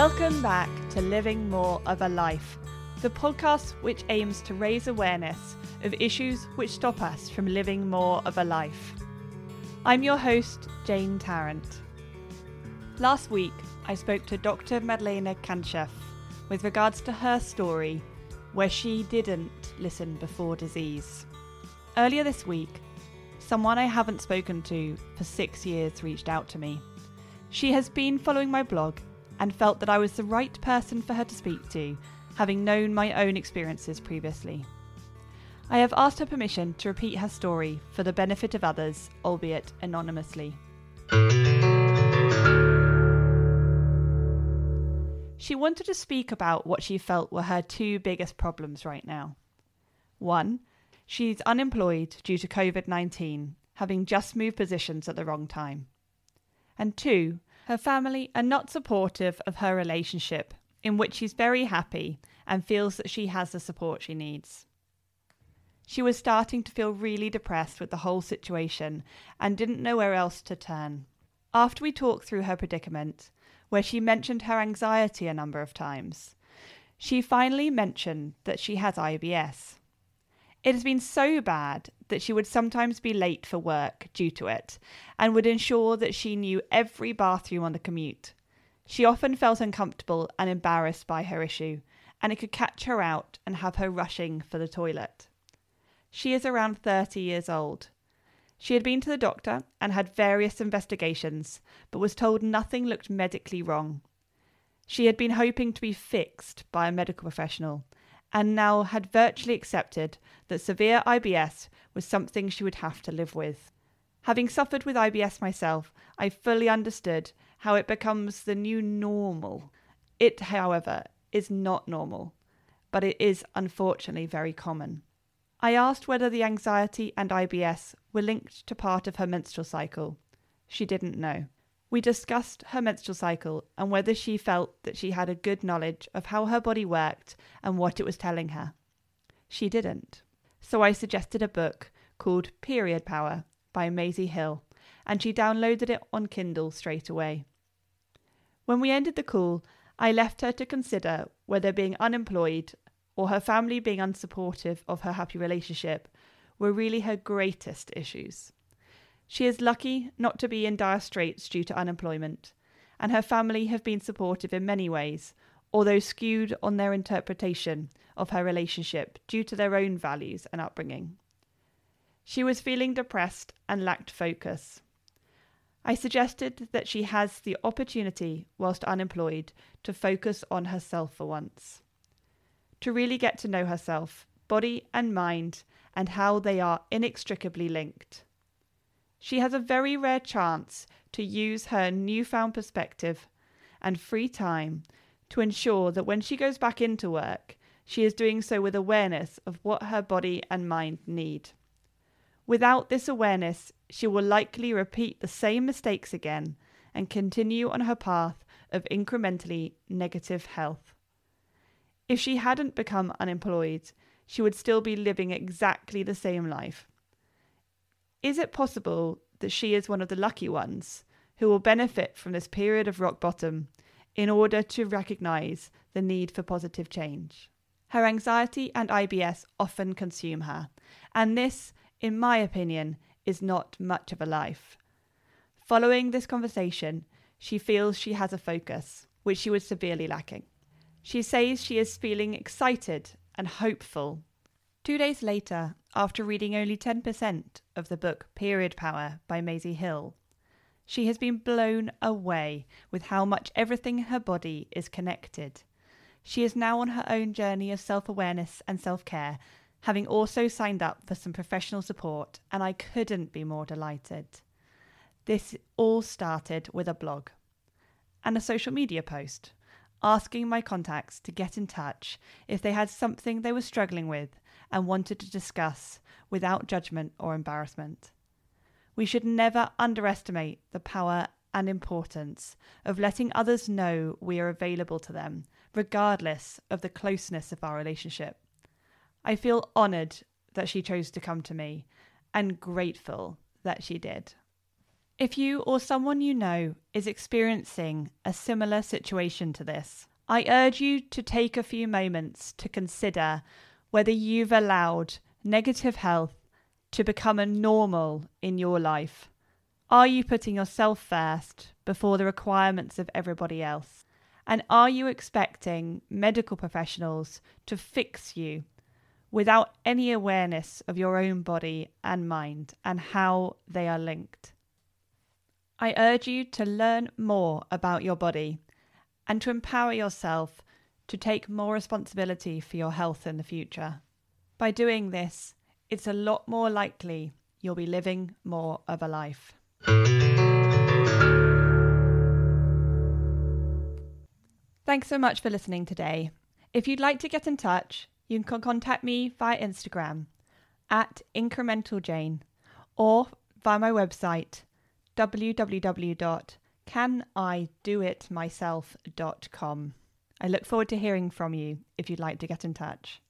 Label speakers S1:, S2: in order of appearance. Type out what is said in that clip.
S1: Welcome back to Living More of a Life, the podcast which aims to raise awareness of issues which stop us from living more of a life. I'm your host, Jane Tarrant. Last week, I spoke to Dr. Madlena Kancheff with regards to her story where she didn't listen before disease. Earlier this week, someone I haven't spoken to for six years reached out to me. She has been following my blog and felt that I was the right person for her to speak to, having known my own experiences previously. I have asked her permission to repeat her story for the benefit of others, albeit anonymously. She wanted to speak about what she felt were her two biggest problems right now. One, she's unemployed due to COVID 19, having just moved positions at the wrong time. And two, her family are not supportive of her relationship, in which she's very happy and feels that she has the support she needs. She was starting to feel really depressed with the whole situation and didn't know where else to turn. After we talked through her predicament, where she mentioned her anxiety a number of times, she finally mentioned that she has IBS. It has been so bad that she would sometimes be late for work due to it and would ensure that she knew every bathroom on the commute. She often felt uncomfortable and embarrassed by her issue, and it could catch her out and have her rushing for the toilet. She is around 30 years old. She had been to the doctor and had various investigations, but was told nothing looked medically wrong. She had been hoping to be fixed by a medical professional and now had virtually accepted that severe IBS was something she would have to live with. Having suffered with IBS myself, I fully understood how it becomes the new normal. It, however, is not normal, but it is unfortunately very common. I asked whether the anxiety and IBS were linked to part of her menstrual cycle. She didn't know. We discussed her menstrual cycle and whether she felt that she had a good knowledge of how her body worked and what it was telling her. She didn't. So I suggested a book called Period Power by Maisie Hill, and she downloaded it on Kindle straight away. When we ended the call, I left her to consider whether being unemployed or her family being unsupportive of her happy relationship were really her greatest issues. She is lucky not to be in dire straits due to unemployment, and her family have been supportive in many ways, although skewed on their interpretation of her relationship due to their own values and upbringing. She was feeling depressed and lacked focus. I suggested that she has the opportunity, whilst unemployed, to focus on herself for once. To really get to know herself, body and mind, and how they are inextricably linked. She has a very rare chance to use her newfound perspective and free time to ensure that when she goes back into work, she is doing so with awareness of what her body and mind need. Without this awareness, she will likely repeat the same mistakes again and continue on her path of incrementally negative health. If she hadn't become unemployed, she would still be living exactly the same life. Is it possible that she is one of the lucky ones who will benefit from this period of rock bottom in order to recognize the need for positive change? Her anxiety and IBS often consume her, and this, in my opinion, is not much of a life. Following this conversation, she feels she has a focus, which she was severely lacking. She says she is feeling excited and hopeful. Two days later, after reading only 10% of the book Period Power by Maisie Hill. She has been blown away with how much everything in her body is connected. She is now on her own journey of self awareness and self care, having also signed up for some professional support, and I couldn't be more delighted. This all started with a blog and a social media post asking my contacts to get in touch if they had something they were struggling with and wanted to discuss without judgment or embarrassment. We should never underestimate the power and importance of letting others know we are available to them, regardless of the closeness of our relationship. I feel honoured that she chose to come to me and grateful that she did. If you or someone you know is experiencing a similar situation to this, I urge you to take a few moments to consider whether you've allowed negative health to become a normal in your life. Are you putting yourself first before the requirements of everybody else? And are you expecting medical professionals to fix you without any awareness of your own body and mind and how they are linked? I urge you to learn more about your body and to empower yourself to take more responsibility for your health in the future. By doing this, it's a lot more likely you'll be living more of a life. Thanks so much for listening today. If you'd like to get in touch, you can contact me via Instagram at incrementaljane or via my website www.canidoitmyself.com. I look forward to hearing from you if you'd like to get in touch.